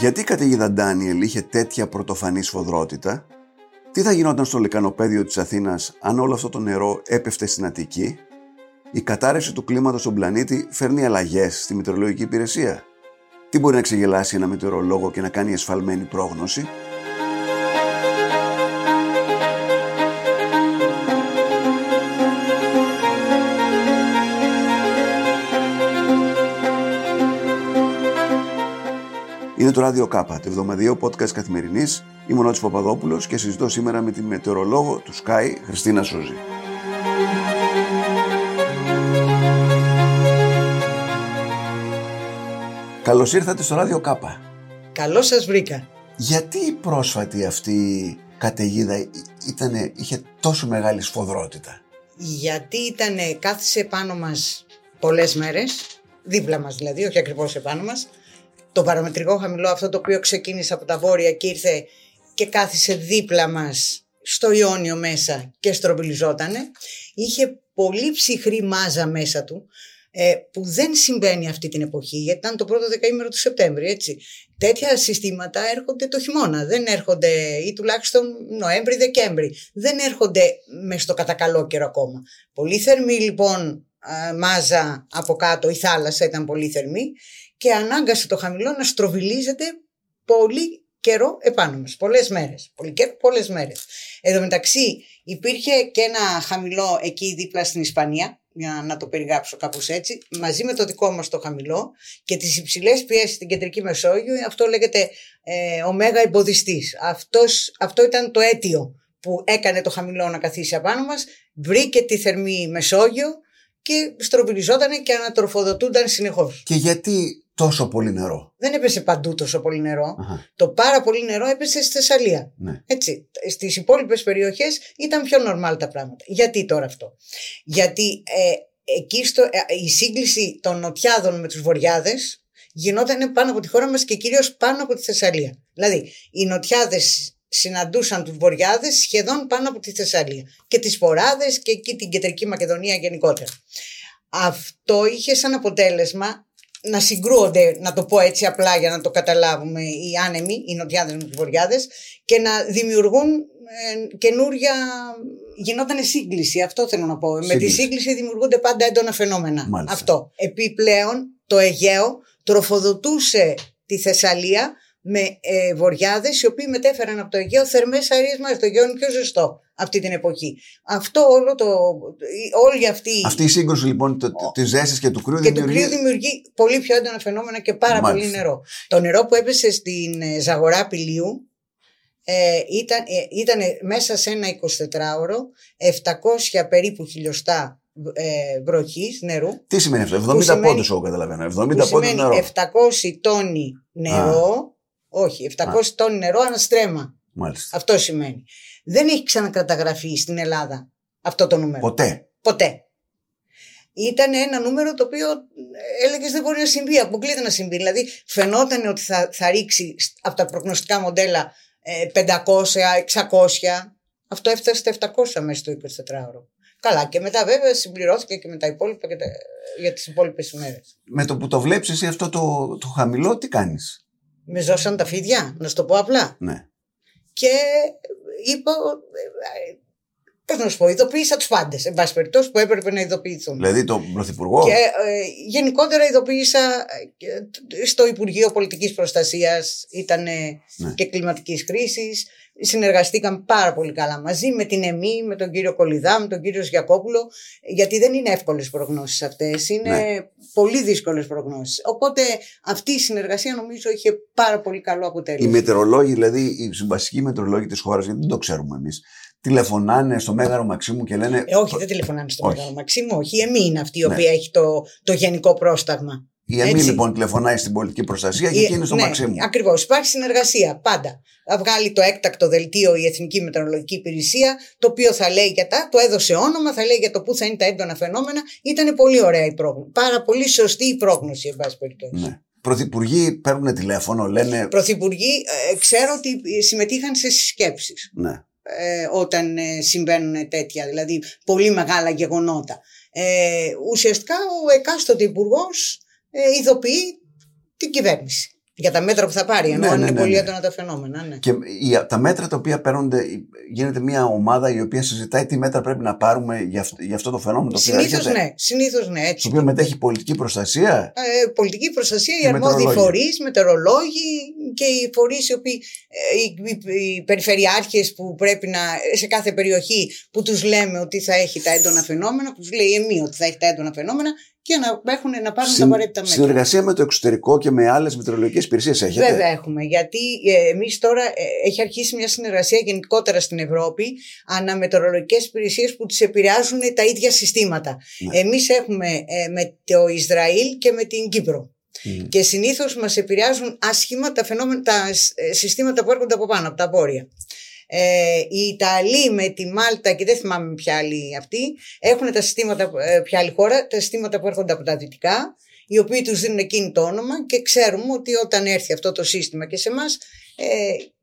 Γιατί η καταιγίδα Ντάνιελ είχε τέτοια πρωτοφανή σφοδρότητα, τι θα γινόταν στο λεκανοπέδιο της Αθήνας αν όλο αυτό το νερό έπεφτε στην Αττική, η κατάρρευση του κλίματος στον πλανήτη φέρνει αλλαγές στη μετεωρολογική υπηρεσία. Τι μπορεί να ξεγελάσει ένα μετεωρολόγο και να κάνει εσφαλμένη πρόγνωση; Είναι το ράδιο Κάπα, το εβδομαδιαίο podcast καθημερινής. Είμαι ο Νότσος Παπαδόπουλος και συζητώ σήμερα με τη μετεωρολόγο του Sky, Χριστίνα Σούζη. Καλώς ήρθατε στο ράδιο Κάπα. Καλώς σας βρήκα. Γιατί η πρόσφατη αυτή καταιγίδα ήτανε, είχε τόσο μεγάλη σφοδρότητα; Γιατί ήταν, κάθισε πάνω μας πολλές μέρες, δίπλα μας δηλαδή, όχι ακριβώς επάνω μας, το παραμετρικό χαμηλό αυτό το οποίο ξεκίνησε από τα βόρεια και ήρθε και κάθισε δίπλα μας στο Ιόνιο μέσα και στροβιλιζότανε. Είχε πολύ ψυχρή μάζα μέσα του ε, που δεν συμβαίνει αυτή την εποχή γιατί ήταν το πρώτο δεκαήμερο του Σεπτέμβρη έτσι. Τέτοια συστήματα έρχονται το χειμώνα, δεν έρχονται ή τουλάχιστον Νοέμβρη-Δεκέμβρη. Δεν έρχονται μες στο κατακαλό καιρό ακόμα. Πολύ θερμή λοιπόν μάζα από κάτω, η θάλασσα ήταν πολύ θερμή και ανάγκασε το χαμηλό να στροβιλίζεται πολύ καιρό επάνω μας, πολλές μέρες, πολύ καιρό, πολλές μέρες. Εδώ μεταξύ υπήρχε και ένα χαμηλό εκεί δίπλα στην Ισπανία, για να το περιγράψω κάπως έτσι, μαζί με το δικό μας το χαμηλό και τις υψηλές πιέσεις στην κεντρική Μεσόγειο, αυτό λέγεται ε, ωμέγα εμποδιστής. Αυτός, αυτό ήταν το αίτιο που έκανε το χαμηλό να καθίσει απάνω μας, βρήκε τη θερμή Μεσόγειο και στροβιλιζόταν και ανατροφοδοτούνταν συνεχώς. Και γιατί τόσο πολύ νερό. Δεν έπεσε παντού τόσο πολύ νερό. Το πάρα πολύ νερό έπεσε στη Θεσσαλία. Ναι. Έτσι. Στις υπόλοιπες περιοχές ήταν πιο νορμάλ τα πράγματα. Γιατί τώρα αυτό; Γιατί ε, εκεί στο, ε, η σύγκληση των νοτιάδων με τους βορειάδες γινόταν πάνω από τη χώρα μας και κυρίως πάνω από τη Θεσσαλία. Δηλαδή οι νοτιάδες συναντούσαν τους βορειάδες σχεδόν πάνω από τη Θεσσαλία και τις Βοράδες και εκεί την κεντρική Μακεδονία γενικότερα. Αυτό είχε σαν αποτέλεσμα να συγκρούονται, να το πω έτσι απλά για να το καταλάβουμε, οι άνεμοι, οι νοτιάδες με τους βορειάδες και να δημιουργούν ε, καινούρια, γινόταν σύγκληση, αυτό θέλω να πω. Με τη σύγκληση δημιουργούνται πάντα έντονα φαινόμενα. Μάλιστα. Αυτό. Επιπλέον το Αιγαίο τροφοδοτούσε τη Θεσσαλία με ε, βορειάδες οι οποίοι μετέφεραν από το Αιγαίο θερμές αερίες μας. Το Αιγαίο είναι πιο ζεστό αυτή την εποχή. Αυτό όλο το, όλη αυτή... Αυτή η σύγκρουση λοιπόν το, της ζέστη και του κρύου και δημιουργεί... του κρύου δημιουργεί πολύ πιο έντονα φαινόμενα και πάρα Μάλιστα. πολύ νερό. Το νερό που έπεσε στην ε, Ζαγορά Πηλίου ε, ήταν, ε, ήταν μέσα σε ένα 24ωρο 700 περίπου χιλιοστά ε, βροχής νερού. Τι σημαίνει αυτό, 70 Που σημαίνει- πόντους εγώ καταλαβαίνω, 70 που πόντους σημαίνει νερό. 700 τόνοι νερό, όχι, 700 τόνοι νερό αναστρέμα. Μάλιστα. Αυτό σημαίνει. Δεν έχει ξανακαταγραφεί στην Ελλάδα αυτό το νούμερο. Ποτέ. Ποτέ. Ήταν ένα νούμερο το οποίο έλεγες δεν μπορεί να συμβεί, αποκλείται να συμβεί. Δηλαδή φαινόταν ότι θα, θα ρίξει από τα προγνωστικά μοντέλα ε, 500, 600. Αυτό έφτασε στα 700 μέσα στο 24ωρο. Καλά, και μετά βέβαια συμπληρώθηκε και με τα υπόλοιπα και τα, για τις υπόλοιπες ημέρες. Με το που το βλέπεις εσύ αυτό το, το χαμηλό, τι κάνεις; Με ζώσαν τα φίδια, να σου το πω απλά. Ναι. Και είπα, πώς να σου πω, ειδοποίησα τους πάντες, εν πάση περιπτώσει, που έπρεπε να ειδοποιηθούν. Δηλαδή τον Πρωθυπουργό; Και ε, γενικότερα ειδοποίησα ε, και στο Υπουργείο Πολιτικής Προστασίας, ήταν Ναι. και κλιματικής κρίσης. Συνεργαστήκαν πάρα πολύ καλά μαζί με την ΕΜΗ, με τον κύριο Κολυδά, με τον κύριο Γιακόπουλο, γιατί δεν είναι εύκολες προγνώσεις αυτές, είναι Ναι. πολύ δύσκολες προγνώσεις. Οπότε αυτή η συνεργασία νομίζω είχε πάρα πολύ καλό Οι αποτέλεσμα. μετεωρολόγοι, δηλαδή οι συμπασικοί μετεωρολόγοι της χώρας, γιατί δεν το ξέρουμε εμείς, τηλεφωνάνε στο Μέγαρο Μαξίμου και λένε. Ε, όχι, δεν τηλεφωνάνε στο Όχι. Μεγάλο Μαξίμου, όχι. Η ΕΜΗ είναι αυτή η Ναι. οποία έχει το, το γενικό πρόσταγμα. Η ΕΜΗ έτσι. λοιπόν τηλεφωνάει στην πολιτική προστασία και Η- εκεί είναι στο ναι, Μαξίμου. Ακριβώς. Υπάρχει συνεργασία πάντα. Θα βγάλει το έκτακτο δελτίο η Εθνική Μετεωρολογική Υπηρεσία, το οποίο θα λέει για τα, το έδωσε όνομα, θα λέει για το πού θα είναι τα έντονα φαινόμενα. Ήταν πολύ ωραία η πρόγνωση. Πάρα πολύ σωστή η πρόγνωση, εν πάση περιπτώσει. Ναι. Πρωθυπουργοί παίρνουν τηλέφωνο, λένε. Πρωθυπουργοί, ε, ξέρω ότι συμμετείχαν σε συσκέψεις Ναι. ε, όταν ε, συμβαίνουν τέτοια, δηλαδή πολύ μεγάλα γεγονότα. Ε, ουσιαστικά ο εκάστοτε υπουργός ε, ειδοποιεί την κυβέρνηση. Για τα μέτρα που θα πάρει, ενώ Ναι, αν ναι, είναι ναι, πολύ ναι. έντονα τα φαινόμενα. Ναι. Και η- τα μέτρα τα οποία παίρνονται, γίνεται μια ομάδα η οποία συζητάει τι μέτρα πρέπει να πάρουμε για, αυτ- για αυτό το φαινόμενο το οποίο Συνήθως έρχεται. ναι, συνήθως ναι, έτσι. Στο οποίο μετέχει πολιτική προστασία. Ε, πολιτική προστασία, οι Και αρμόδιοι μετεωρολόγοι. φορείς, μετεωρολόγοι και οι φορείς οι οποίοι, ε, οι, οι, οι περιφερειάρχες που πρέπει να, σε κάθε περιοχή που τους λέμε ότι θα έχει τα έντονα φαινόμενα, που τους λέει εμεί ότι θα έχει τα έντονα φαινόμενα και να, έχουν, να πάρουν τα Συν- απαραίτητα μέτρα. συνεργασία με το εξωτερικό και με άλλες μετεωρολογικές υπηρεσίες έχετε; Βέβαια έχουμε, γιατί ε, εμείς τώρα ε, έχει αρχίσει μια συνεργασία γενικότερα στην Ευρώπη αναμετεωρολογικές υπηρεσίες που τις επηρεάζουν τα ίδια συστήματα. Ναι. Εμείς έχουμε ε, με το Ισραήλ και με την Κύπρο. Μμ. Και συνήθως μας επηρεάζουν άσχημα τα, φαινόμενα, τα ε, συστήματα που έρχονται από πάνω, από τα βόρεια. Ε, οι Ιταλοί με τη Μάλτα και δεν θυμάμαι ποια άλλη αυτή έχουν τα συστήματα, ε, ποια άλλη χώρα, τα συστήματα που έρχονται από τα δυτικά οι οποίοι τους δίνουν εκείνη το όνομα και ξέρουμε ότι όταν έρθει αυτό το σύστημα και σε εμάς, ε,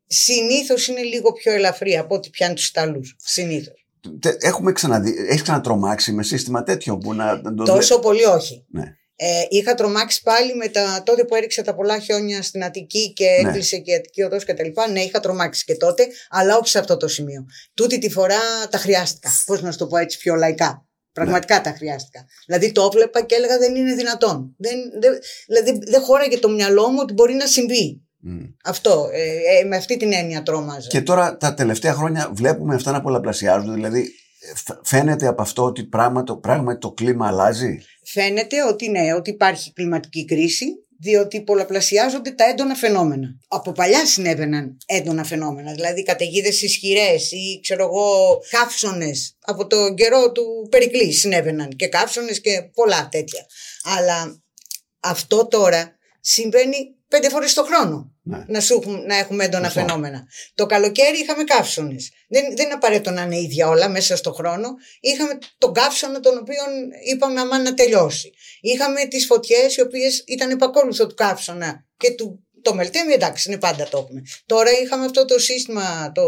συνήθως είναι λίγο πιο ελαφρύ από ό,τι πιάνει τους Ιταλούς. Συνήθως. Τε- Έχουμε ξαναδεί, έχεις ξανατρομάξει με σύστημα τέτοιο που να, να το Τόσο πολύ όχι. Ναι. Ε, είχα τρομάξει πάλι με τα, τότε που έριξε τα πολλά χιόνια στην Αττική και Ναι. έκλεισε και η Αττική οδός και τα λοιπά. Ναι, είχα τρομάξει και τότε, αλλά όχι σε αυτό το σημείο. Τούτη τη φορά τα χρειάστηκα. Πώς να σου το πω έτσι πιο λαϊκά. Πραγματικά τα χρειάστηκα. Δηλαδή το έβλεπα και έλεγα δεν είναι δυνατόν. Δεν, δεν, δηλαδή δεν χώραγε το μυαλό μου ότι μπορεί να συμβεί. Μμ. Αυτό. Ε, ε, με αυτή την έννοια τρόμαζα. Και τώρα τα τελευταία χρόνια βλέπουμε αυτά να πολλαπλασιάζονται. Δηλαδή ε, φ- φαίνεται από αυτό ότι πράγματι, πράγματι το κλίμα αλλάζει; Φαίνεται ότι ναι, ότι υπάρχει κλιματική κρίση, διότι πολλαπλασιάζονται τα έντονα φαινόμενα. Από παλιά συνέβαιναν έντονα φαινόμενα, δηλαδή καταιγίδες ισχυρές ή ξέρω εγώ καύσονες. Από το καιρό του Περικλή συνέβαιναν και καύσονες και πολλά τέτοια. Αλλά αυτό τώρα συμβαίνει πέντε φορές το χρόνο Ναι. να, σου, έχουν- να έχουμε έντονα Σωστό. φαινόμενα. Το καλοκαίρι είχαμε καύσονες. Δεν, δεν είναι απαραίτητο να είναι ίδια όλα μέσα στο χρόνο. Είχαμε τον καύσωνα τον οποίο είπαμε αμά να τελειώσει. Είχαμε τις φωτιές οι οποίες ήταν επακόλουθο του καύσωνα και του, το μελτέμι εντάξει είναι πάντα το έχουμε. Τώρα είχαμε αυτό το σύστημα το,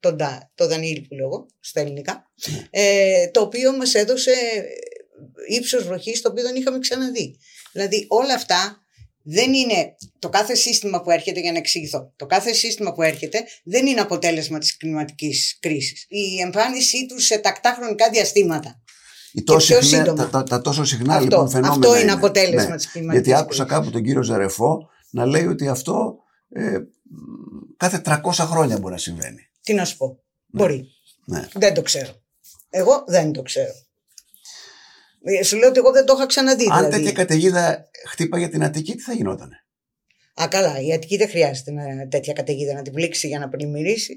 το, Ντα- το Δανίλη που λέω εγώ, στα ελληνικά ε, το οποίο μας έδωσε ύψος βροχής το οποίο δεν είχαμε ξαναδεί. Δηλαδή όλα αυτά δεν είναι το κάθε σύστημα που έρχεται για να εξηγηθώ. Το κάθε σύστημα που έρχεται δεν είναι αποτέλεσμα της κλιματικής κρίσης. Η εμφάνισή του σε τακτά χρονικά διαστήματα. Οι τόσο πιο συχνά- σύντομα. τα, τα, τα τόσο συχνά Αυτό- λοιπόν φαινόμενα. αυτό είναι αποτέλεσμα Ναι. της κλιματικής Γιατί άκουσα κρίσης. κάπου τον κύριο Ζαρεφό να λέει ότι αυτό ε, κάθε 300 χρόνια μπορεί να συμβαίνει. Τι να σου πω. Μπορεί. Ναι. Δεν το ξέρω. Εγώ δεν το ξέρω. Ε, Σου λέω ότι εγώ δεν το είχα ξαναδεί. Αν δηλαδή. τέτοια καταιγίδα χτύπαγε την Αττική, τι θα γινόταν. Α, καλά. Η Αττική δεν χρειάζεται να, τέτοια καταιγίδα να την πλήξει για να πλημμυρίσει.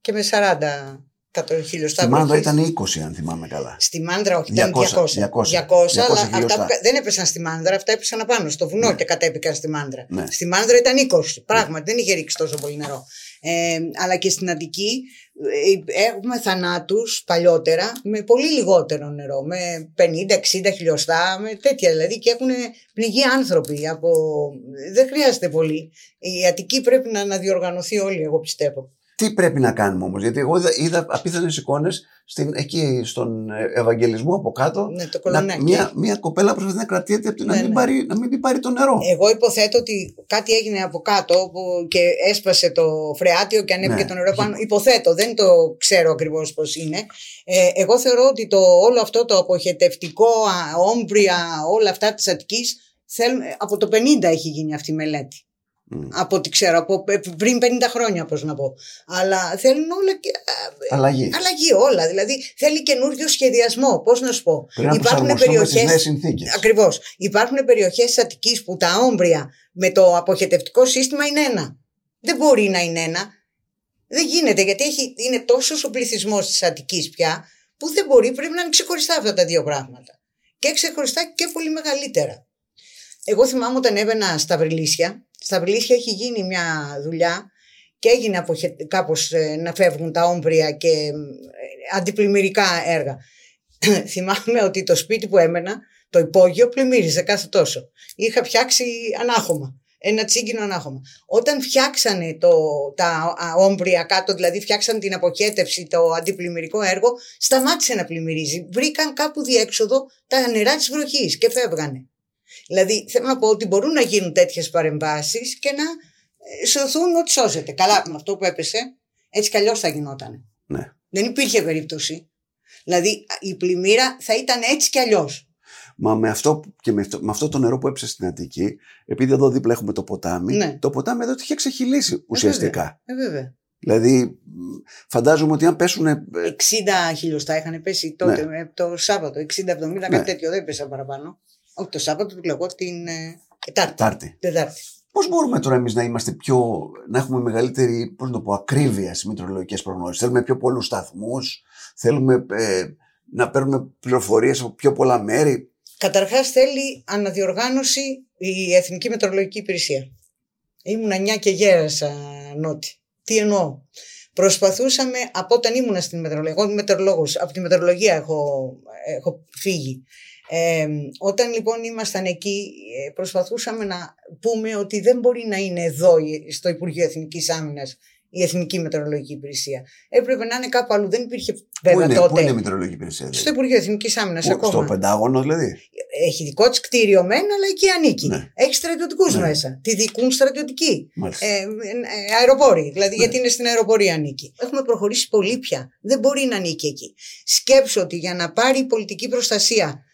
Και με 40 κατο- χιλιοστά Στη Μάνδρα βροχής. ήταν 20, αν θυμάμαι καλά. Στη Μάνδρα, όχι, ήταν 200, 200. 200, αλλά 200 αυτά χιλιοστά. που κα- δεν έπεσαν στη Μάνδρα, αυτά έπεσαν απάνω στο βουνό Ναι. και κατέπηκαν στη Μάνδρα. Ναι. Στη Μάνδρα ήταν 20. Πράγματι, δεν είχε ρίξει τόσο πολύ νερό. Ε, αλλά και στην Αττική ε, έχουμε θανάτους παλιότερα με πολύ λιγότερο νερό, με 50-60 χιλιοστά, με τέτοια δηλαδή και έχουν πνιγεί άνθρωποι. Από... Δεν χρειάζεται πολύ. Η Αττική πρέπει να αναδιοργανωθεί όλη, εγώ πιστεύω. Τι πρέπει να κάνουμε όμως, Γιατί εγώ είδα, είδα απίθανες εικόνες εκεί στον ε, Ευαγγελισμό από κάτω. Ναι, το να, κολονάκι. μια, μια κοπέλα προσπαθεί να κρατιέται από το να, Ναι, μην ναι. πάρει, να μην την πάρει το νερό. Εγώ υποθέτω ότι κάτι έγινε από κάτω που και έσπασε το φρεάτιο και ανέβηκε Ναι. το νερό πάνω. Υποθέτω, δεν το ξέρω ακριβώς πώς είναι. Ε, εγώ θεωρώ ότι το, όλο αυτό το αποχετευτικό, α, όμπρια, όλα αυτά της Αττικής, από το 50 έχει γίνει αυτή η μελέτη. Μμ. Από ό,τι ξέρω, από ε, πριν 50 χρόνια, πώς να πω. Αλλά θέλουν όλα και. α, Αλλαγή. Αλλαγή όλα. Δηλαδή θέλει καινούριο σχεδιασμό. Πώς να σου πω. Πρέπει να προσαρμοστούμε στις νέες συνθήκες. Ακριβώς. Υπάρχουν περιοχές τη Αττικής που τα όμπρια με το αποχετευτικό σύστημα είναι ένα. Δεν μπορεί να είναι ένα. Δεν γίνεται γιατί έχει, είναι τόσος ο πληθυσμός της Αττικής πια που δεν μπορεί, πρέπει να είναι ξεχωριστά αυτά τα δύο πράγματα. Και ξεχωριστά και πολύ μεγαλύτερα. Εγώ θυμάμαι όταν έβαινα στα Βρυλίσια. Στα Βρυλίσια έχει γίνει μια δουλειά και έγινε αποχε... κάπως ε, να φεύγουν τα όμπρια και ε, αντιπλημμυρικά έργα. Θυμάμαι ότι το σπίτι που έμενα, το υπόγειο, πλημμύριζε κάθε τόσο. Είχα φτιάξει ανάχωμα. Ένα τσίγκινο ανάχωμα. Όταν φτιάξανε το, τα α, όμπρια κάτω, δηλαδή φτιάξαν την αποχέτευση, το αντιπλημμυρικό έργο, σταμάτησε να πλημμυρίζει. Βρήκαν κάπου διέξοδο τα νερά της βροχής και φεύγανε. Δηλαδή θέλω να πω ότι μπορούν να γίνουν τέτοιες παρεμβάσεις και να ε, σωθούν ό,τι σώζεται. Καλά, με αυτό που έπεσε, έτσι κι αλλιώς θα γινόταν. Ναι. Δεν υπήρχε περίπτωση. Δηλαδή η πλημμύρα θα ήταν έτσι κι αλλιώς. Μα με αυτό, και με αυτό, με αυτό το νερό που έπεσε στην Αττική, επειδή εδώ δίπλα έχουμε το ποτάμι, Ναι. το ποτάμι εδώ το είχε ξεχυλήσει ουσιαστικά. Ε, βέβαια. δηλαδή, μ, φαντάζομαι ότι αν πέσουν. 60 χιλιοστά είχαν πέσει τότε ε, το Σάββατο. 60-70, κάτι Ναι. τέτοιο δεν πέσα παραπάνω. Όχι το Σάββατο, το λέγω την ε, Τετάρτη. Τάρτη. Τετάρτη. Πώς μπορούμε τώρα εμείς να είμαστε πιο. να έχουμε μεγαλύτερη πώς να το πω, ακρίβεια στις μετρολογικές προγνώσεις; Θέλουμε πιο πολλούς σταθμούς, θέλουμε ε, να παίρνουμε πληροφορίες από πιο πολλά μέρη; Καταρχάς θέλει αναδιοργάνωση η Εθνική Μετεωρολογική Υπηρεσία. Ήμουν 9 και γέρασα νότι. Τι εννοώ; Προσπαθούσαμε από όταν ήμουν στην μετεωρολογία, εγώ είμαι μετεωρολόγος, από τη μετεωρολογία έχω, έχω φύγει. Ε, όταν λοιπόν ήμασταν εκεί ε, προσπαθούσαμε να πούμε ότι δεν μπορεί να είναι εδώ η- στο Υπουργείο Εθνικής Άμυνας η Εθνική Μετεωρολογική Υπηρεσία. Έπρεπε να είναι κάπου αλλού. Δεν υπήρχε Πού βέβαια είναι, τότε. πού είναι η μετρολογική υπηρεσία, δηλαδή; Στο Υπουργείο Εθνικής Άμυνας Πού, ακόμα στο Πεντάγωνο, δηλαδή; έχει δικό της κτίριο μεν, αλλά εκεί ανήκει. Ναι. Έχει στρατιωτικούς Ναι. μέσα. Τη δικούν στρατιωτικοί. Μάλιστα. Ε, ε, αεροπόροι, δηλαδή Ναι. γιατί είναι στην αεροπορία ανήκει. Έχουμε προχωρήσει πολύ πια. Δεν μπορεί να ανήκει εκεί. Σκέψω ότι για να πάρει η πολιτική προστασία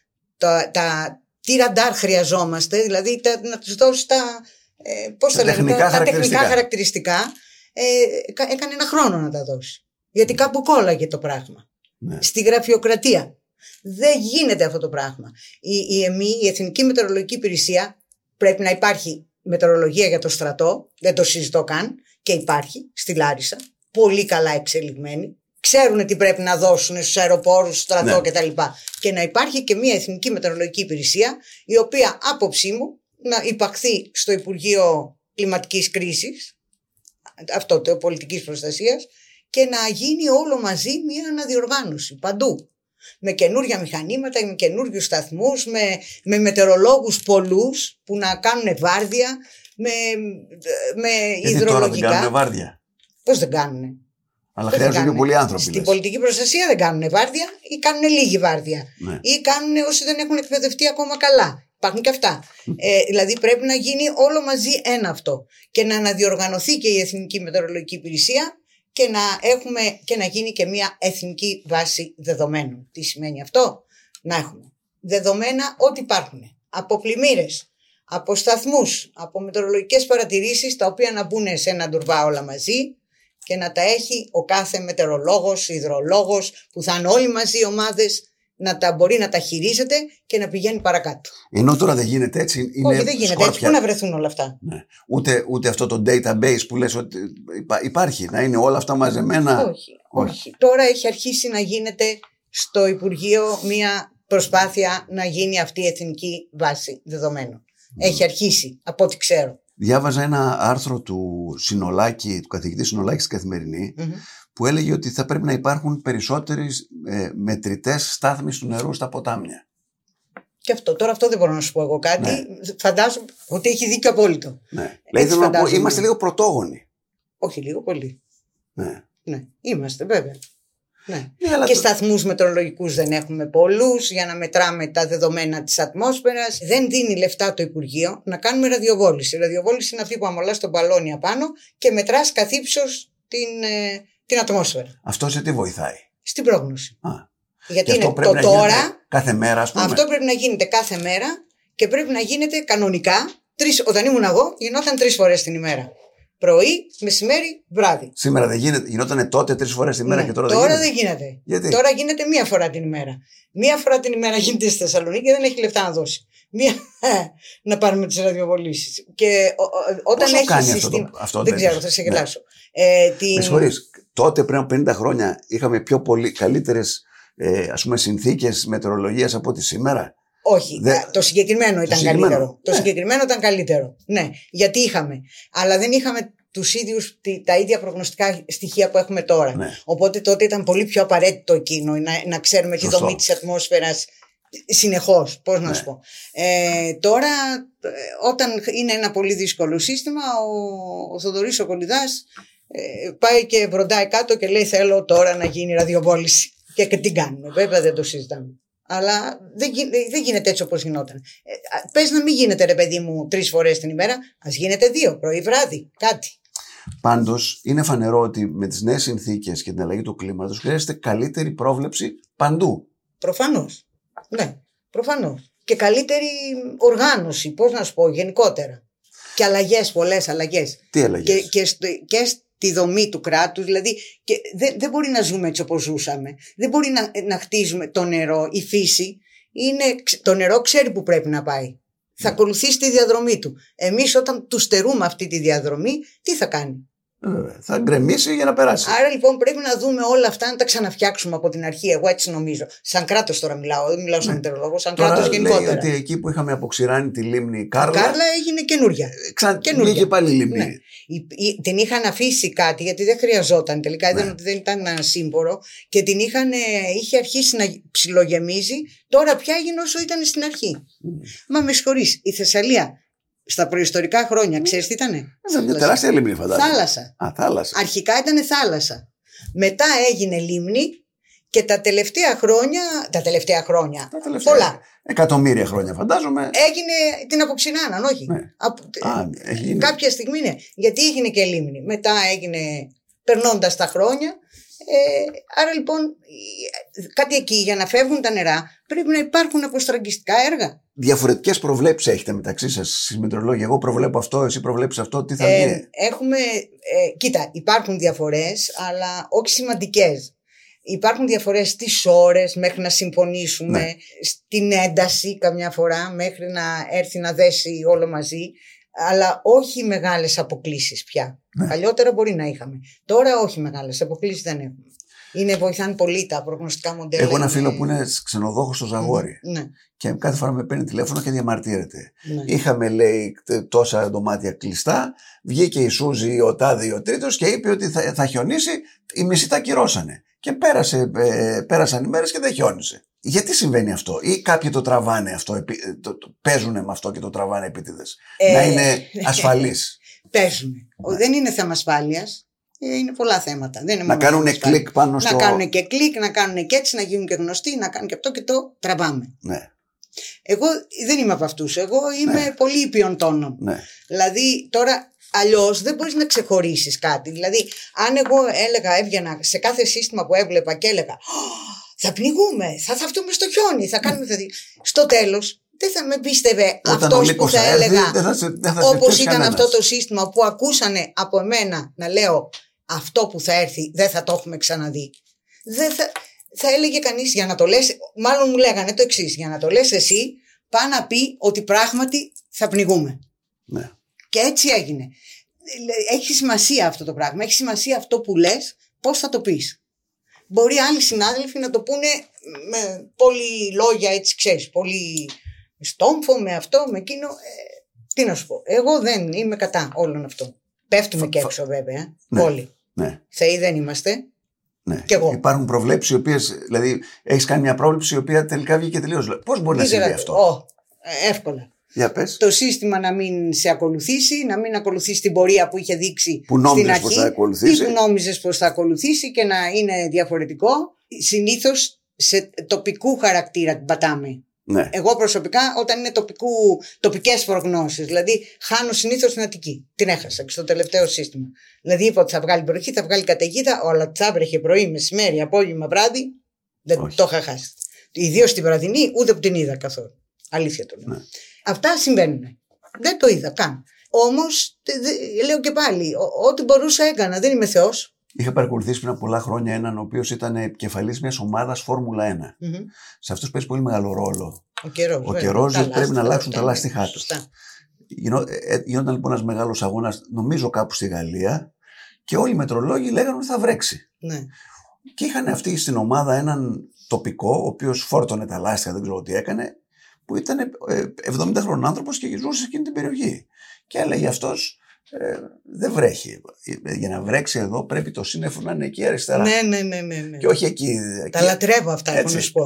τα, τα, τι ραντάρ χρειαζόμαστε, δηλαδή τα, να τους δώσει τα, ε, πώς Τα τα, λένε, τεχνικά τα, τα τεχνικά χαρακτηριστικά. χαρακτηριστικά, ε, κα- έκανε ένα χρόνο να τα δώσει. Γιατί κάπου κόλλαγε το πράγμα Ναι. στη γραφειοκρατία. Δεν γίνεται αυτό το πράγμα. Η, η ΕΜΗ, η Εθνική Μετεωρολογική Υπηρεσία, πρέπει να υπάρχει μετεωρολογία για το στρατό, δεν το συζητώ καν, και υπάρχει στη Λάρισα, πολύ καλά εξελιγμένη. Ξέρουν τι πρέπει να δώσουν στους αεροπόρους, στο στρατό Ναι. κτλ. Και να υπάρχει και μια Εθνική Μετεωρολογική Υπηρεσία, η οποία άποψή μου να υπαχθεί στο Υπουργείο Κλιματικής Κρίσης, αυτό το πολιτικής προστασίας, και να γίνει όλο μαζί μια αναδιοργάνωση παντού. Με καινούργια μηχανήματα, με καινούριους σταθμούς, με, με μετεωρολόγους πολλούς που να κάνουν βάρδια, με, με Γιατί τώρα δεν κάνουν υδρολογικά. βάρδια; Πώς δεν κάνουν. Αλλά Πώς δεν χρειάζονται και κάνουνε. πολλοί άνθρωποι. Στην λες. πολιτική προστασία δεν κάνουν βάρδια ή κάνουν λίγη βάρδια. Ναι. Ή κάνουν όσοι δεν έχουν εκπαιδευτεί ακόμα καλά. Υπάρχουν και αυτά. Ε, δηλαδή πρέπει να γίνει όλο μαζί ένα αυτό. Και να αναδιοργανωθεί και η Εθνική Μετεωρολογική Υπηρεσία και να, έχουμε, και να γίνει και μια εθνική βάση δεδομένων. Τι σημαίνει αυτό; Να έχουμε δεδομένα ό,τι υπάρχουν. Από πλημμύρες, από σταθμούς, από μετεωρολογικές παρατηρήσεις τα οποία να μπουν σε ένα ντουρβά όλα μαζί και να τα έχει ο κάθε μετεωρολόγος, υδρολόγος που θα είναι όλοι μαζί οι ομάδες να τα μπορεί να τα χειρίζεται και να πηγαίνει παρακάτω. Ενώ τώρα δεν γίνεται έτσι. Είναι Όχι, δεν γίνεται. Έτσι σκόρπια. πού να βρεθούν όλα αυτά; Ναι. Ούτε, ούτε αυτό το database που λες ότι υπά- υπάρχει, να είναι όλα αυτά μαζεμένα. Όχι, όχι. Τώρα έχει αρχίσει να γίνεται στο Υπουργείο μια προσπάθεια να γίνει αυτή η εθνική βάση δεδομένων. Έχει αρχίσει, από ό,τι ξέρω. Διάβαζα ένα άρθρο του Συνολάκη, του καθηγητή Συνολάκης στην Καθημερινή, Μμμ. που έλεγε ότι θα πρέπει να υπάρχουν περισσότεροι ε, μετρητές στάθμοι του νερού στα ποτάμια. Και αυτό. Τώρα αυτό δεν μπορώ να σου πω εγώ κάτι. Ναι. Φαντάζομαι ότι έχει δίκιο απόλυτο. Ναι. Δηλαδή θέλω να πω, φαντάζομαι. είμαστε λίγο πρωτόγονοι. Όχι λίγο, πολύ. Ναι. Ναι, είμαστε βέβαια. Ναι. Ναι, αλλά Και το- σταθμούς μετρολογικούς δεν έχουμε πολλούς για να μετράμε τα δεδομένα της ατμόσφαιρας. Δεν δίνει λεφτά το Υπουργείο να κάνουμε ραδιοβόληση. Η ραδιοβόληση είναι αυτή που αμολάς τον μπαλόνι απάνω και μετράς καθ' ύψος την, ε, την ατμόσφαιρα. Αυτό σε τι βοηθάει; Στην πρόγνωση. Α, Γιατί και αυτό είναι πρέπει το να τώρα, γίνεται κάθε μέρα, ας πούμε; αυτό πρέπει να γίνεται κάθε μέρα και πρέπει να γίνεται κανονικά. Τρεις, όταν ήμουν εγώ, γινόταν τρεις φορές την ημέρα. Πρωί, μεσημέρι, βράδυ. Σήμερα δεν γίνεται. Γινόταν τότε τρεις φορές τη μέρα Ναι. και τώρα, τώρα δεν γίνεται. δεν γίνεται. Γιατί; Τώρα γίνεται μία φορά την ημέρα. Μία φορά την ημέρα γίνεται στη Θεσσαλονίκη και δεν έχει λεφτά να δώσει. Μία να πάρουμε τις ραδιοβολήσεις. Και ο- ο- όταν Πόσο έχεις κάνει αυτό συστήμα- το- αυτό δεν το ξέρω, έτος; θα σε Ναι. γελάσω. Ε, την... Με συγχωρείς, τότε πριν από 50 χρόνια είχαμε πιο πολύ καλύτερες ε, ας πούμε συνθήκες μετεωρολογίας από ό,τι σήμερα; Όχι, Δεν- α, το συγκεκριμένο ήταν συγκεκριμένο. καλύτερο. Το Ναι. συγκεκριμένο ήταν καλύτερο. Ναι, γιατί είχαμε. Αλλά δεν είχαμε τους ίδιους, τη- τα ίδια προγνωστικά στοιχεία που έχουμε τώρα. Ναι. Οπότε τότε ήταν πολύ πιο απαραίτητο εκείνο να, να ξέρουμε τη Σωστό. δομή της ατμόσφαιρας συνεχώς, πώς να Ναι. σου πω. Ε, τώρα, ε, όταν είναι ένα πολύ δύσκολο σύστημα, ο, ο Θοδωρής ο Κολυδάς ε, πάει και βροντάει κάτω και λέει θέλω τώρα να γίνει ραδιοβόληση. Και, και τι κάνουμε, βέβαια δεν το συζητάμε. Αλλά δεν, γι- δεν γίνεται έτσι όπως γινόταν. Ε, Πες να μην γίνεται, ρε παιδί μου, τρεις φορές την ημέρα, ας γίνεται δύο, πρωί βράδυ, κάτι. Πάντως, είναι φανερό ότι με τις νέες συνθήκες και την αλλαγή του κλίματος χρειάζεται καλύτερη πρόβλεψη παντού. Προφανώς. Ναι, προφανώς. Και καλύτερη οργάνωση, πώς να σου πω, γενικότερα. Και αλλαγές, πολλές αλλαγές. Τι αλλαγές; Και, και, στο- και στη δομή του κράτους, δηλαδή και δεν, δεν μπορεί να ζούμε έτσι όπως ζούσαμε. Δεν μπορεί να, να χτίζουμε το νερό, η φύση. Είναι, το νερό ξέρει που πρέπει να πάει. Θα ακολουθήσει τη διαδρομή του. Εμείς όταν του στερούμε αυτή τη διαδρομή, τι θα κάνει; Ε, θα γκρεμίσει για να περάσει. Άρα λοιπόν πρέπει να δούμε όλα αυτά να τα ξαναφτιάξουμε από την αρχή. Εγώ έτσι νομίζω. Σαν κράτος τώρα μιλάω, δεν μιλάω σαν μετεωρολόγο, σαν Τώρα κράτος λέει γενικότερα. ότι εκεί που είχαμε αποξηράνει τη λίμνη Κάρλα, Κάρλα έγινε καινούρια. ξα... καινούργια. βγήκε πάλι η λίμνη. Ναι. Η- η- την είχαν αφήσει κάτι γιατί δεν χρειαζόταν τελικά, είδαν Ναι. ότι δεν ήταν ένα σύμπορο και την είχαν, ε, είχε αρχίσει να ψιλογεμίζει. Τώρα πια έγινε όσο ήταν στην αρχή. Μα με συγχωρείς, η Θεσσαλία στα προϊστορικά χρόνια, ξέρεις τι ήτανε; Ήταν μια τεράστια λίμνη, φαντάζομαι. Θάλασσα. Α, θάλασσα. Αρχικά ήταν θάλασσα. Μετά έγινε λίμνη και τα τελευταία χρόνια, τα τελευταία χρόνια, Τα τελευταία πολλά, Εκατομμύρια χρόνια, φαντάζομαι. έγινε, την αποξηνάναν, όχι. Ναι. Από- Α, έχει γίνει. Κάποια στιγμή ναι. Γιατί έγινε και λίμνη. Μετά έγινε περνώντας τα χρόνια. Ε, άρα λοιπόν ε, κάτι εκεί για να φεύγουν τα νερά πρέπει να υπάρχουν αποστραγγιστικά έργα. Διαφορετικές προβλέψεις έχετε μεταξύ σας, στι μετρολόγοι. Εγώ προβλέπω αυτό, εσύ προβλέπει αυτό, τι θα Ε, βγει. έχουμε, ε, κοίτα, υπάρχουν διαφορές αλλά όχι σημαντικές. Υπάρχουν διαφορές στις ώρες μέχρι να συμφωνήσουμε, Ναι. στην ένταση καμιά φορά μέχρι να έρθει να δέσει όλο μαζί, αλλά όχι μεγάλες αποκλήσεις πια. Ναι. Παλιότερα μπορεί να είχαμε. Τώρα όχι μεγάλες αποκλήσεις δεν έχουμε. Είναι, βοηθάνε πολύ τα προγνωστικά μοντέλα. Έχω ένα είναι- φίλο που είναι ξενοδόχος στο Ζαγόρι Ναι, και κάθε φορά με παίρνει τηλέφωνο και διαμαρτύρεται. ναι. Είχαμε, λέει, τε- τόσα δωμάτια κλειστά. Βγήκε η Σούζη, ο Τάδη, ο Τρίτος και είπε ότι θα, θα χιονίσει. Οι μισοί τα ακυρώσανε. Και πέρασε, ε, πέρασαν οι μέρες και δεν χιόνισε. Γιατί συμβαίνει αυτό, ή κάποιοι το τραβάνε αυτό, επί- ε, το, το, παίζουν με αυτό και το τραβάνε επίτηδες; Ε, Να είναι ασφαλείς. Παίζουν. Δεν είναι θέμα ασφάλειας. Είναι πολλά θέματα. Δεν είναι να μόνο κάνουν θέμα ασφάλειας. κλικ πάνω στο. Να κάνουν και κλικ, να κάνουν και έτσι, να γίνουν και γνωστοί, να κάνουν και αυτό και το τραβάμε. Ναι, Εγώ δεν είμαι από αυτούς. Εγώ είμαι Ναι. πολύ ήπιον τόνων. ναι. Δηλαδή τώρα αλλιώς δεν μπορείς να ξεχωρίσεις κάτι. Δηλαδή, αν εγώ έλεγα, έβγαινα σε κάθε σύστημα που έβλεπα και έλεγα «Ω, Θα πνιγούμε, θα θαυτούμε στο χιόνι, θα κάνουμε. Θα... δει». Στο τέλος, δεν θα με πίστευε Όταν αυτός ο που λύκος θα θα έρθει, έλεγα. δεν θα σε, δεν θα σε Όπως πιάσει ήταν κανένας. αυτό το σύστημα που ακούσανε από εμένα να λέω αυτό που θα έρθει δεν θα το έχουμε ξαναδεί. Δεν θα, θα έλεγε κανείς για να το λες, μάλλον μου λέγανε το εξής: Για να το λες εσύ, πά να πει ότι πράγματι θα πνιγούμε. Ναι. Και έτσι έγινε. Έχει σημασία αυτό το πράγμα. Έχει σημασία αυτό που λες, πώς θα το πεις. Μπορεί άλλοι συνάδελφοι να το πούνε με πολύ λόγια, έτσι ξέρεις, πολύ στόμφο με αυτό, με εκείνο. Ε, τι να σου πω. Εγώ δεν είμαι κατά όλων αυτό. Πέφτουμε και έξω βέβαια. Ναι. Όλοι. Ναι. Θεοί δεν είμαστε. Ναι. Κι εγώ. Υπάρχουν προβλέψεις οι οποίες. Δηλαδή, έχεις κάνει μια πρόβλεψη η οποία τελικά βγήκε τελείως. Πώς μπορεί να Ήθελα- συμβεί αυτό; Ω, ε, εύκολα. Για πες. Το σύστημα να μην σε ακολουθήσει, να μην ακολουθήσει την πορεία που είχε δείξει Που στην νόμιζες αρχή πως θα ακολουθήσει. ή που νόμιζες πως θα ακολουθήσει και να είναι διαφορετικό. Συνήθως σε τοπικού χαρακτήρα την πατάμε. Ναι. Εγώ προσωπικά όταν είναι τοπικού, τοπικές προγνώσεις, δηλαδή χάνω συνήθως την Αττική. Την έχασα και στο τελευταίο σύστημα. Δηλαδή είπα ότι θα βγάλει βροχή, θα βγάλει καταιγίδα, αλλά θα βρέχε πρωί, μεσημέρι, απόγευμα, βράδυ. Δεν Όχι. το είχα χάσει. Ιδίως την βραδινή, ούτε που την είδα καθόλου. Αλήθεια το λέω. Ναι. Αυτά συμβαίνουν. Δεν το είδα καν. Όμως, λέω και πάλι, ο- ό,τι μπορούσα έκανα. Δεν είμαι Θεός. Είχα παρακολουθήσει πριν από πολλά χρόνια έναν ο οποίος ήταν επικεφαλής μιας ομάδας Φόρμουλα 1. Σε αυτούς παίζει πολύ μεγάλο ρόλο. Ο καιρός. Ο καιρός πρέπει να αλλάξουν τα λάστιχά τους. Γινό- ε, Γινόταν λοιπόν ένας μεγάλος αγώνας, νομίζω κάπου στη Γαλλία, και όλοι οι μετρολόγοι λέγανε ότι θα βρέξει. Ναι. Και είχαν αυτοί στην ομάδα έναν τοπικό, ο οποίος φόρτωνε τα λάστιχα, δεν ξέρω τι έκανε, που ήταν ε, 70 χρονών άνθρωπος και ζούσε σε εκείνη την περιοχή. Και έλεγε αυτός, ε, δεν βρέχει. Ε, Για να βρέξει εδώ πρέπει το σύννεφο να είναι εκεί αριστερά. ναι, ναι, ναι, ναι, ναι. Και όχι εκεί. Τα εκεί. λατρεύω αυτά, έχω Έτσι. να σου πω.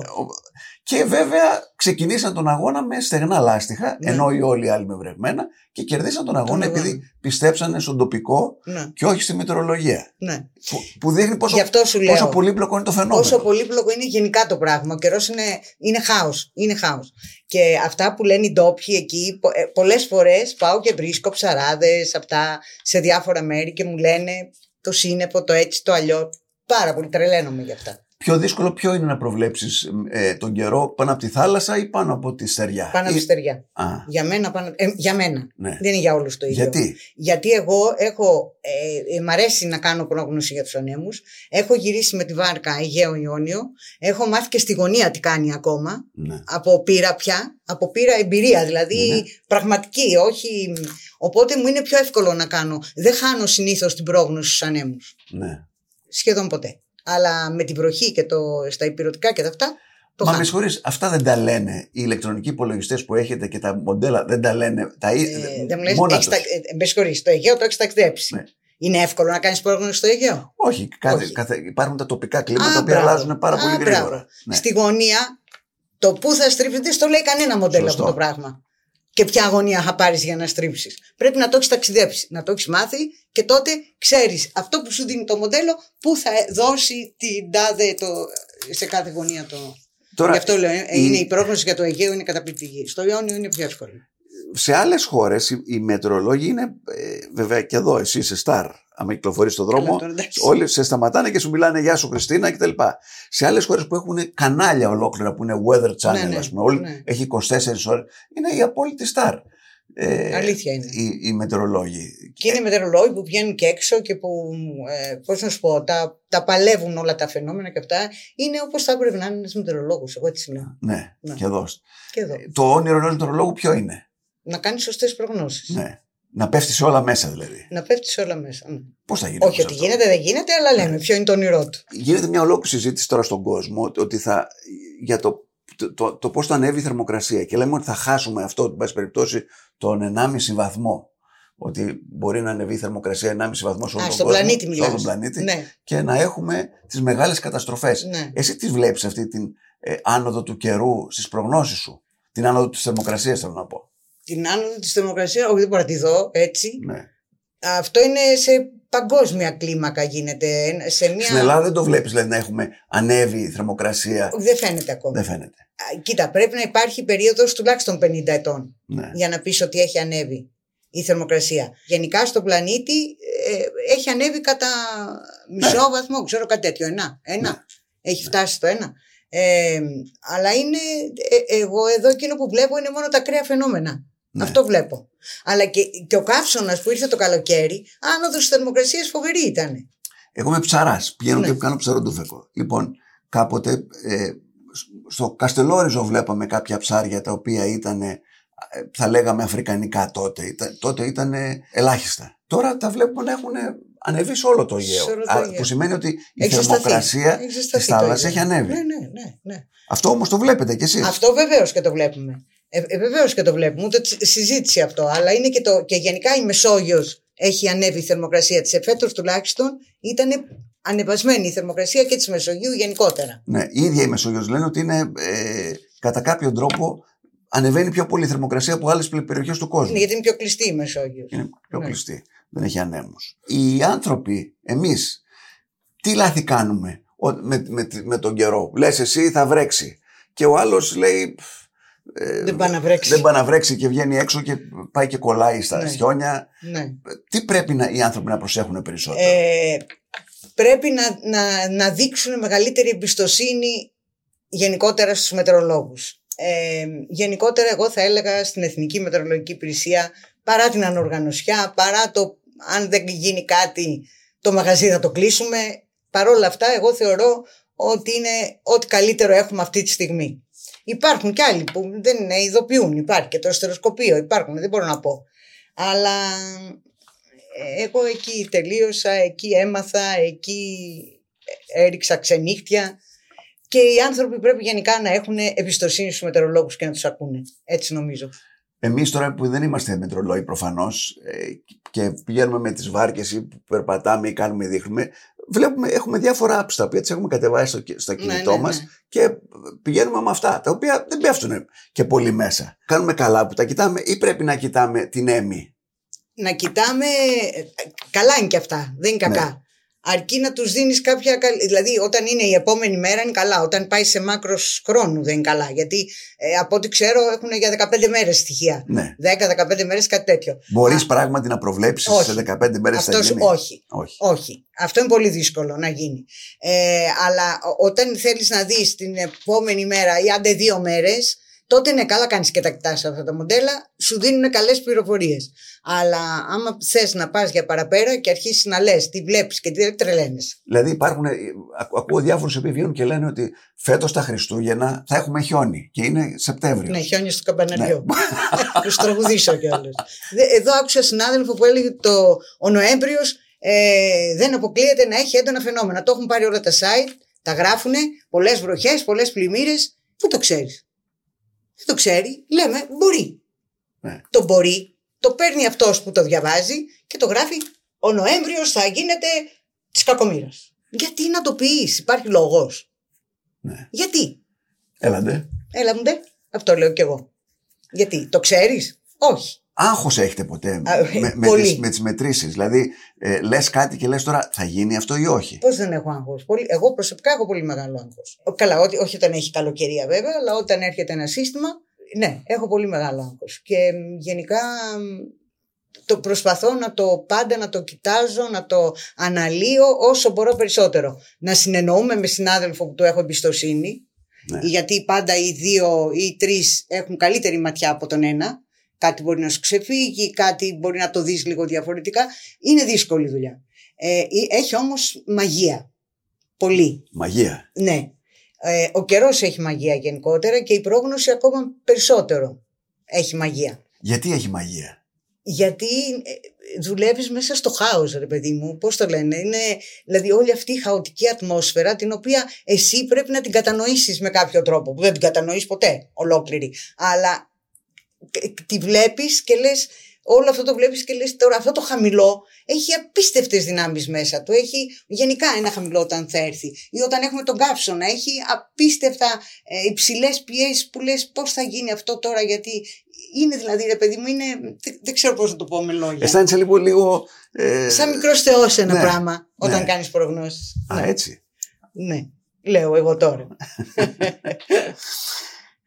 Ο- Και βέβαια ξεκινήσαν τον αγώνα με στεγνά λάστιχα, Ναι. ενώ οι όλοι οι άλλοι με βρεγμένα, και κερδίσαν τον αγώνα αγώνα. επειδή πιστέψανε στον τοπικό Ναι, και όχι στη μετεωρολογία. ναι. Που, που δείχνει πόσο, Γι' αυτό σου λέω. πόσο πολύπλοκο είναι το φαινόμενο. Πόσο πολύπλοκο είναι γενικά το πράγμα. Ο καιρός είναι, είναι χάος. Είναι χάος. Και αυτά που λένε οι ντόπιοι εκεί, πολλές φορές πάω και βρίσκω ψαράδες αυτά σε διάφορα μέρη και μου λένε το σύννεφο, το έτσι, το αλλιώ. Πάρα πολύ τρελαίνομαι γι' αυτά. Πιο δύσκολο ποιο είναι να προβλέψεις ε, τον καιρό πάνω από τη θάλασσα ή πάνω από τη στεριά; Πάνω από Ή- τη στεριά. Α, Για μένα, πάνω, ε, για μένα. ναι. Δεν είναι για όλους το ίδιο. Γιατί; Γιατί εγώ έχω, ε, ε, μ' αρέσει να κάνω πρόγνωση για τους ανέμους, έχω γυρίσει με τη βάρκα Αιγαίο Ιόνιο, έχω μάθει και στη γωνία τι κάνει ακόμα, Ναι. από πείρα πια, από πείρα εμπειρία, δηλαδή Ναι. πραγματική, όχι... Οπότε μου είναι πιο εύκολο να κάνω. Δεν χάνω συνήθως την πρόγνωση στους ανέμους, ναι. σχεδόν ποτέ. Αλλά με την βροχή και το, στα υπηρετικά και τα αυτά, το Μα χάνω. με συγχωρείς, αυτά δεν τα λένε οι ηλεκτρονικοί υπολογιστές που έχετε και τα μοντέλα δεν τα λένε. Τα, ε, Ε, δεν μου λες, μόνα έχεις τους. τα, ε, με συγχωρείς, το Αιγαίο το έχεις ταξιδέψει. Ναι. Είναι εύκολο να κάνεις πρόγνωση στο Αιγαίο; Όχι, κάθε, Όχι. κάθε, υπάρχουν τα τοπικά κλίματα Α, τα οποία μπράβο. αλλάζουν πάρα Α, πολύ μπράβο. γρήγορα. Ναι. Στη γωνία, το πού θα στρίψει δεν στο λέει κανένα μοντέλο Σωστό. αυτό το πράγμα. Και ποια αγωνία θα πάρεις για να στρίψεις. Πρέπει να το έχεις ταξιδέψει, να το έχεις μάθει και τότε ξέρεις αυτό που σου δίνει το μοντέλο, πού θα δώσει την τάδε το, σε κάθε γωνία το. Τώρα, Γι' αυτό λέω, ε, η- είναι η πρόγνωση για το Αιγαίο είναι καταπληκτική. Στο Ιόνιο είναι πιο εύκολο. σε άλλες χώρες οι, οι μετεωρολόγοι είναι, ε, βέβαια και εδώ εσύ είσαι στάρ, άμα κυκλοφορείς στον δρόμο, Καλά, τώρα, εντάξει. όλοι σε σταματάνε και σου μιλάνε γεια σου Χριστίνα κτλ. Σε άλλες χώρες που έχουν κανάλια ολόκληρα που είναι weather channel Ναι, ναι, ας πούμε, όλοι, ναι. έχει 24 ώρες, είναι η απόλυτη στάρ. Ε, Αλήθεια είναι. Οι, οι μετεωρολόγοι. Και είναι μετεωρολόγοι που βγαίνουν και έξω και που, ε, πώς να σου πω, τα, τα παλεύουν όλα τα φαινόμενα και αυτά. Είναι όπως θα έπρεπε να είναι ένας μετεωρολόγος, εγώ έτσι λέω. Ναι, Ναι. και εδώ. Και εδώ. Το όνειρο ενός μετεωρολόγου ποιο είναι; Να κάνεις σωστές προγνώσεις. Ναι. Να πέφτεις σε όλα μέσα δηλαδή. Να πέφτεις σε όλα μέσα. Ναι. Πώς θα γίνει Όχι όμως ότι αυτό; γίνεται, δεν γίνεται, αλλά λέμε ποιο είναι το όνειρό του. Γίνεται μια ολόκληρη συζήτηση τώρα στον κόσμο ότι- ότι θα, για το, το, το, το πώς θα ανέβει η θερμοκρασία και λέμε ότι θα χάσουμε αυτό, εν πάση περιπτώσει, τον 1,5 βαθμό. Ότι μπορεί να ανεβεί η θερμοκρασία 1,5 βαθμό σε όλο Α, τον στον κόσμο, πλανήτη σε μιλάς. όλο τον πλανήτη Ναι, και να έχουμε τις μεγάλες καταστροφές. ναι. Εσύ τις βλέπεις αυτή την ε, άνοδο του καιρού στις προγνώσεις σου; Την άνοδο της θερμοκρασίας θέλω να πω. Την άνοδο της θερμοκρασίας, όχι δεν μπορώ να τη δω έτσι. Ναι. Αυτό είναι σε παγκόσμια κλίμακα γίνεται. Σε μια... Στην Ελλάδα δεν το βλέπεις δηλαδή να έχουμε ανέβει η θερμοκρασία. Όχι, Δεν φαίνεται ακόμα. Δεν φαίνεται. Α, Κοίτα, πρέπει να υπάρχει περίοδος τουλάχιστον 50 ετών Ναι. για να πεις ότι έχει ανέβει η θερμοκρασία. Γενικά στον πλανήτη ε, έχει ανέβει κατά μισό βαθμό, ξέρω κάτι τέτοιο, ένα. ένα. Ναι. Έχει φτάσει στο ένα. Ε, αλλά είναι, ε, εγώ εδώ εκείνο που βλέπω είναι μόνο τα ακραία φαινόμενα. Ναι. Αυτό βλέπω. Αλλά και, και ο καύσωνας που ήρθε το καλοκαίρι, άνοδο της θερμοκρασίας φοβερή ήταν. Εγώ είμαι ψαράς. Πηγαίνω Ναι. και κάνω ψαροντούφεκο. Λοιπόν, κάποτε ε, στο Καστελόριζο βλέπαμε κάποια ψάρια τα οποία ήταν, ε, θα λέγαμε, αφρικανικά τότε. Ήταν, τότε ήταν ελάχιστα. Τώρα τα βλέπουμε να έχουν ανεβεί σε όλο το Αιγαίο. Σε όλο το Α, Αιγαίο. Που σημαίνει ότι η Έχει ζεσταθεί. θερμοκρασία Έχει της ζεσταθεί το θάλασσας Αιγαίο. έχει ανέβει. Ναι, ναι, ναι. ναι. Αυτό όμως το βλέπετε κι εσείς. Αυτό βεβαίως και το βλέπουμε. Ε, ε, βεβαίως και το βλέπουμε. Ούτε τσι- συζήτηση αυτό. Αλλά είναι και, το, και γενικά η Μεσόγειος έχει ανέβει η θερμοκρασία της. Εφέτο τουλάχιστον ήταν ανεβασμένη η θερμοκρασία και της Μεσογείου γενικότερα. Ναι, η ίδια η Μεσόγειος λένε ότι είναι ε, κατά κάποιο τρόπο ανεβαίνει πιο πολύ η θερμοκρασία από άλλες περιοχές του κόσμου. Είναι γιατί είναι πιο κλειστή η Μεσόγειος. Είναι πιο Ναι. κλειστή. Δεν έχει ανέμους. Οι άνθρωποι, εμείς, τι λάθη κάνουμε ο- με, με, με τον καιρό; Λες εσύ θα βρέξει. Και ο άλλος λέει «Πφ, ε, Δεν πάει να βρέξει. δεν πάει να βρέξει και βγαίνει έξω και πάει και κολλάει στα Ναι. χιόνια. Ναι. Τι πρέπει να, οι άνθρωποι να προσέχουν περισσότερο; Ε, πρέπει να, να, να δείξουν μεγαλύτερη εμπιστοσύνη γενικότερα στους μετεωρολόγους. Ε, γενικότερα εγώ θα έλεγα στην Εθνική Μετεωρολογική Υπηρεσία παρά την ανοργανωσιά, παρά το αν δεν γίνει κάτι το μαγαζί θα το κλείσουμε. Παρόλα αυτά εγώ θεωρώ ότι είναι ό,τι καλύτερο έχουμε αυτή τη στιγμή. Υπάρχουν κι άλλοι που δεν είναι, ειδοποιούν. Υπάρχει και το αστεροσκοπείο, υπάρχουν, δεν μπορώ να πω. Αλλά ε, εγώ εκεί τελείωσα, εκεί έμαθα, εκεί έριξα ξενύχτια και οι άνθρωποι πρέπει γενικά να έχουν εμπιστοσύνη στους μετεωρολόγους και να τους ακούνε. Έτσι νομίζω. Εμείς τώρα που δεν είμαστε μετρολόγοι προφανώς και πηγαίνουμε με τις βάρκες ή που περπατάμε ή κάνουμε δείχνουμε, βλέπουμε, έχουμε διάφορα apps τα οποία τις έχουμε κατεβάσει στο, στο Ναι, κινητό ναι, μας ναι. και πηγαίνουμε με αυτά, τα οποία δεν πέφτουν και πολύ μέσα. Κάνουμε καλά που τα κοιτάμε ή πρέπει να κοιτάμε την έμι. Να κοιτάμε. ε, Καλά είναι και αυτά. Δεν είναι κακά. Ναι. Αρκεί να τους δίνεις κάποια. καλ- Δηλαδή, όταν είναι η επόμενη μέρα είναι καλά. Όταν πάει σε μάκρος χρόνου δεν είναι καλά. Γιατί ε, από ό,τι ξέρω έχουν για 15 μέρες στοιχεία. Ναι. 10-15 μέρες κάτι τέτοιο. Μπορείς Α, πράγματι να προβλέψεις όχι. σε 15 μέρες θα Αυτός γίνει; όχι. όχι. Όχι. Αυτό είναι πολύ δύσκολο να γίνει. Ε, αλλά ο- όταν θέλεις να δεις την επόμενη μέρα ή άντε δύο μέρες, τότε είναι καλά κάνεις και τα κοιτάς αυτά τα μοντέλα, σου δίνουν καλές πληροφορίες. Αλλά άμα θες να πας για παραπέρα και αρχίσεις να λες τι βλέπεις και τι δεν τρελαίνεις. Δηλαδή υπάρχουν, ε, ακου- ακούω διάφορους οι οποίοι βγαίνουν και λένε ότι φέτος τα Χριστούγεννα θα έχουμε χιόνι και είναι Σεπτέμβριο. Ναι, χιόνια στο καμπαναριό. Ναι. Τους τραγουδήσω κιόλας. Εδώ άκουσα συνάδελφο που έλεγε το, ο Νοέμβριος ε, δεν αποκλείεται να έχει έντονα φαινόμενα. Το έχουν πάρει όλα τα site, τα γράφουν, πολλές βροχές, πολλές πλημμύρες. Πού το ξέρεις; Δεν το ξέρει. Λέμε μπορεί. Ναι. Το μπορεί. Το παίρνει αυτός που το διαβάζει και το γράφει. Ο Νοέμβριος θα γίνεται της κακομοίρας. Γιατί να το πεις, υπάρχει λόγος. Ναι. Γιατί; Έλαντε. Έλα μου ντε. Αυτό λέω κι εγώ. Γιατί. Το ξέρεις; Όχι. Άγχος έχετε ποτέ Α, με, με, πολύ. τις, με τις μετρήσεις; Δηλαδή ε, λες κάτι και λες τώρα θα γίνει αυτό ή όχι; Πώς δεν έχω άγχος; Εγώ προσωπικά έχω πολύ μεγάλο άγχος. Καλά, ότι, όχι όταν έχει καλοκαιρία βέβαια, αλλά όταν έρχεται ένα σύστημα, ναι, έχω πολύ μεγάλο άγχος. Και μ, γενικά μ, το προσπαθώ να το πάντα να το κοιτάζω, να το αναλύω όσο μπορώ περισσότερο. Να συνεννοούμε με συνάδελφο που του έχω εμπιστοσύνη, Ναι. γιατί πάντα οι δύο ή οι τρεις έχουν καλύτερη ματιά από τον ένα. Κάτι μπορεί να σου ξεφύγει, κάτι μπορεί να το δεις λίγο διαφορετικά. Είναι δύσκολη δουλειά. Ε, έχει όμως μαγεία. Πολύ. Μαγεία. Ναι. Ε, ο καιρός έχει μαγεία γενικότερα και η πρόγνωση ακόμα περισσότερο έχει μαγεία. Γιατί έχει μαγεία; Γιατί ε, δουλεύεις μέσα στο χάος ρε παιδί μου, πώς το λένε, είναι δηλαδή όλη αυτή η χαοτική ατμόσφαιρα την οποία εσύ πρέπει να την κατανοήσεις με κάποιο τρόπο που δεν την κατανοείς ποτέ ολόκληρη, αλλά και- τη βλέπεις και λες όλο αυτό το βλέπεις και λες τώρα αυτό το χαμηλό έχει απίστευτες δυνάμεις μέσα του. Έχει γενικά ένα χαμηλό όταν θα έρθει. Ή όταν έχουμε τον καύσωνα έχει απίστευτα ε, υψηλές πιέσεις που λες πώς θα γίνει αυτό τώρα γιατί είναι δηλαδή ρε παιδί μου είναι, δεν, δεν ξέρω πώς να το πω με λόγια. Αισθάνεσαι λίγο λίγο... Ε, σαν μικρός θεός ένα ναι, πράγμα όταν ναι. κάνεις προγνώσεις. Α, ναι, έτσι. ναι, λέω εγώ τώρα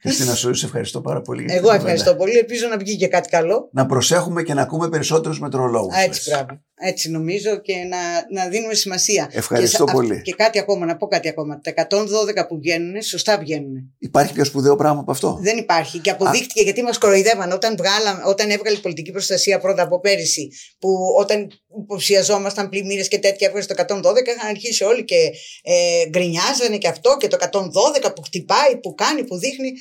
Χριστίνα Σούρη, σε ευχαριστώ πάρα πολύ. για την εγώ κουβέντα. ευχαριστώ πολύ ελπίζω να βγει και κάτι καλό Να προσέχουμε και να ακούμε περισσότερους μετρολόγους. Α, Έτσι, πράγμα. Έτσι νομίζω και να, να δίνουμε σημασία. Ευχαριστώ και, σα- πολύ. α- Και κάτι ακόμα, να πω κάτι ακόμα. Τα 112 που βγαίνουν, σωστά βγαίνουν. Υπάρχει πιο σπουδαίο πράγμα από αυτό; Δεν υπάρχει. Και αποδείχτηκε γιατί μας κοροϊδεύαν όταν, βγάλα, όταν έβγαλε η πολιτική προστασία πρώτα από πέρυσι, που όταν υποψιαζόμασταν πλημμύρες και τέτοια έβγαλε στο 112, είχαν αρχίσει όλοι και ε, γκρινιάζανε και αυτό και το 112 που χτυπάει, που κάνει, που δείχνει.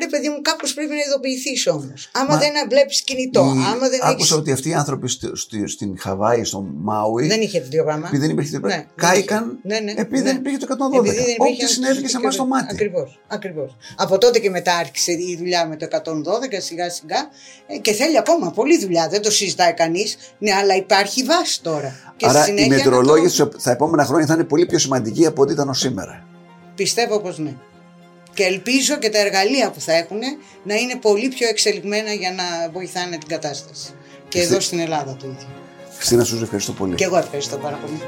Ρε παιδί μου, κάπως πρέπει να ειδοποιηθείς όμως. Άμα Μα- δεν βλέπεις κινητό, Η- άμα δεν Άκουσα έχεις... ότι αυτοί οι άνθρωποι στη- στη- στην Χαβάη, στο Μάουι, Δεν είχε τέτοιο πράγμα. επειδή δεν υπήρχε τίποτα, Ναι, δεν κάηκαν είχε. Ναι, ναι, επειδή ναι. δεν υπήρχε το 112. Επειδή δεν Ό,τι υπήρχε συνέβη σε εμάς στο μάτι. Ακριβώς. Ακριβώς. Από τότε και μετά άρχισε η δουλειά με το 112 σιγά σιγά ε, και θέλει ακόμα πολλή δουλειά. Δεν το συζητάει κανείς. Ναι, αλλά υπάρχει βάση τώρα. Και στη Άρα οι συνέχεια να μετρολόγοι το- στους- στα επόμενα χρόνια θα είναι πολύ πιο σημαντικοί από ό,τι ήταν ως σήμερα. Πιστεύω πως ναι και ελπίζω και τα εργαλεία που θα έχουν να είναι πολύ πιο εξελιγμένα για να βοηθάνε την κατάσταση. Και εδώ στην Ελλάδα το ίδιο. Χριστίνα, σου ευχαριστώ πολύ. Και εγώ ευχαριστώ πάρα πολύ.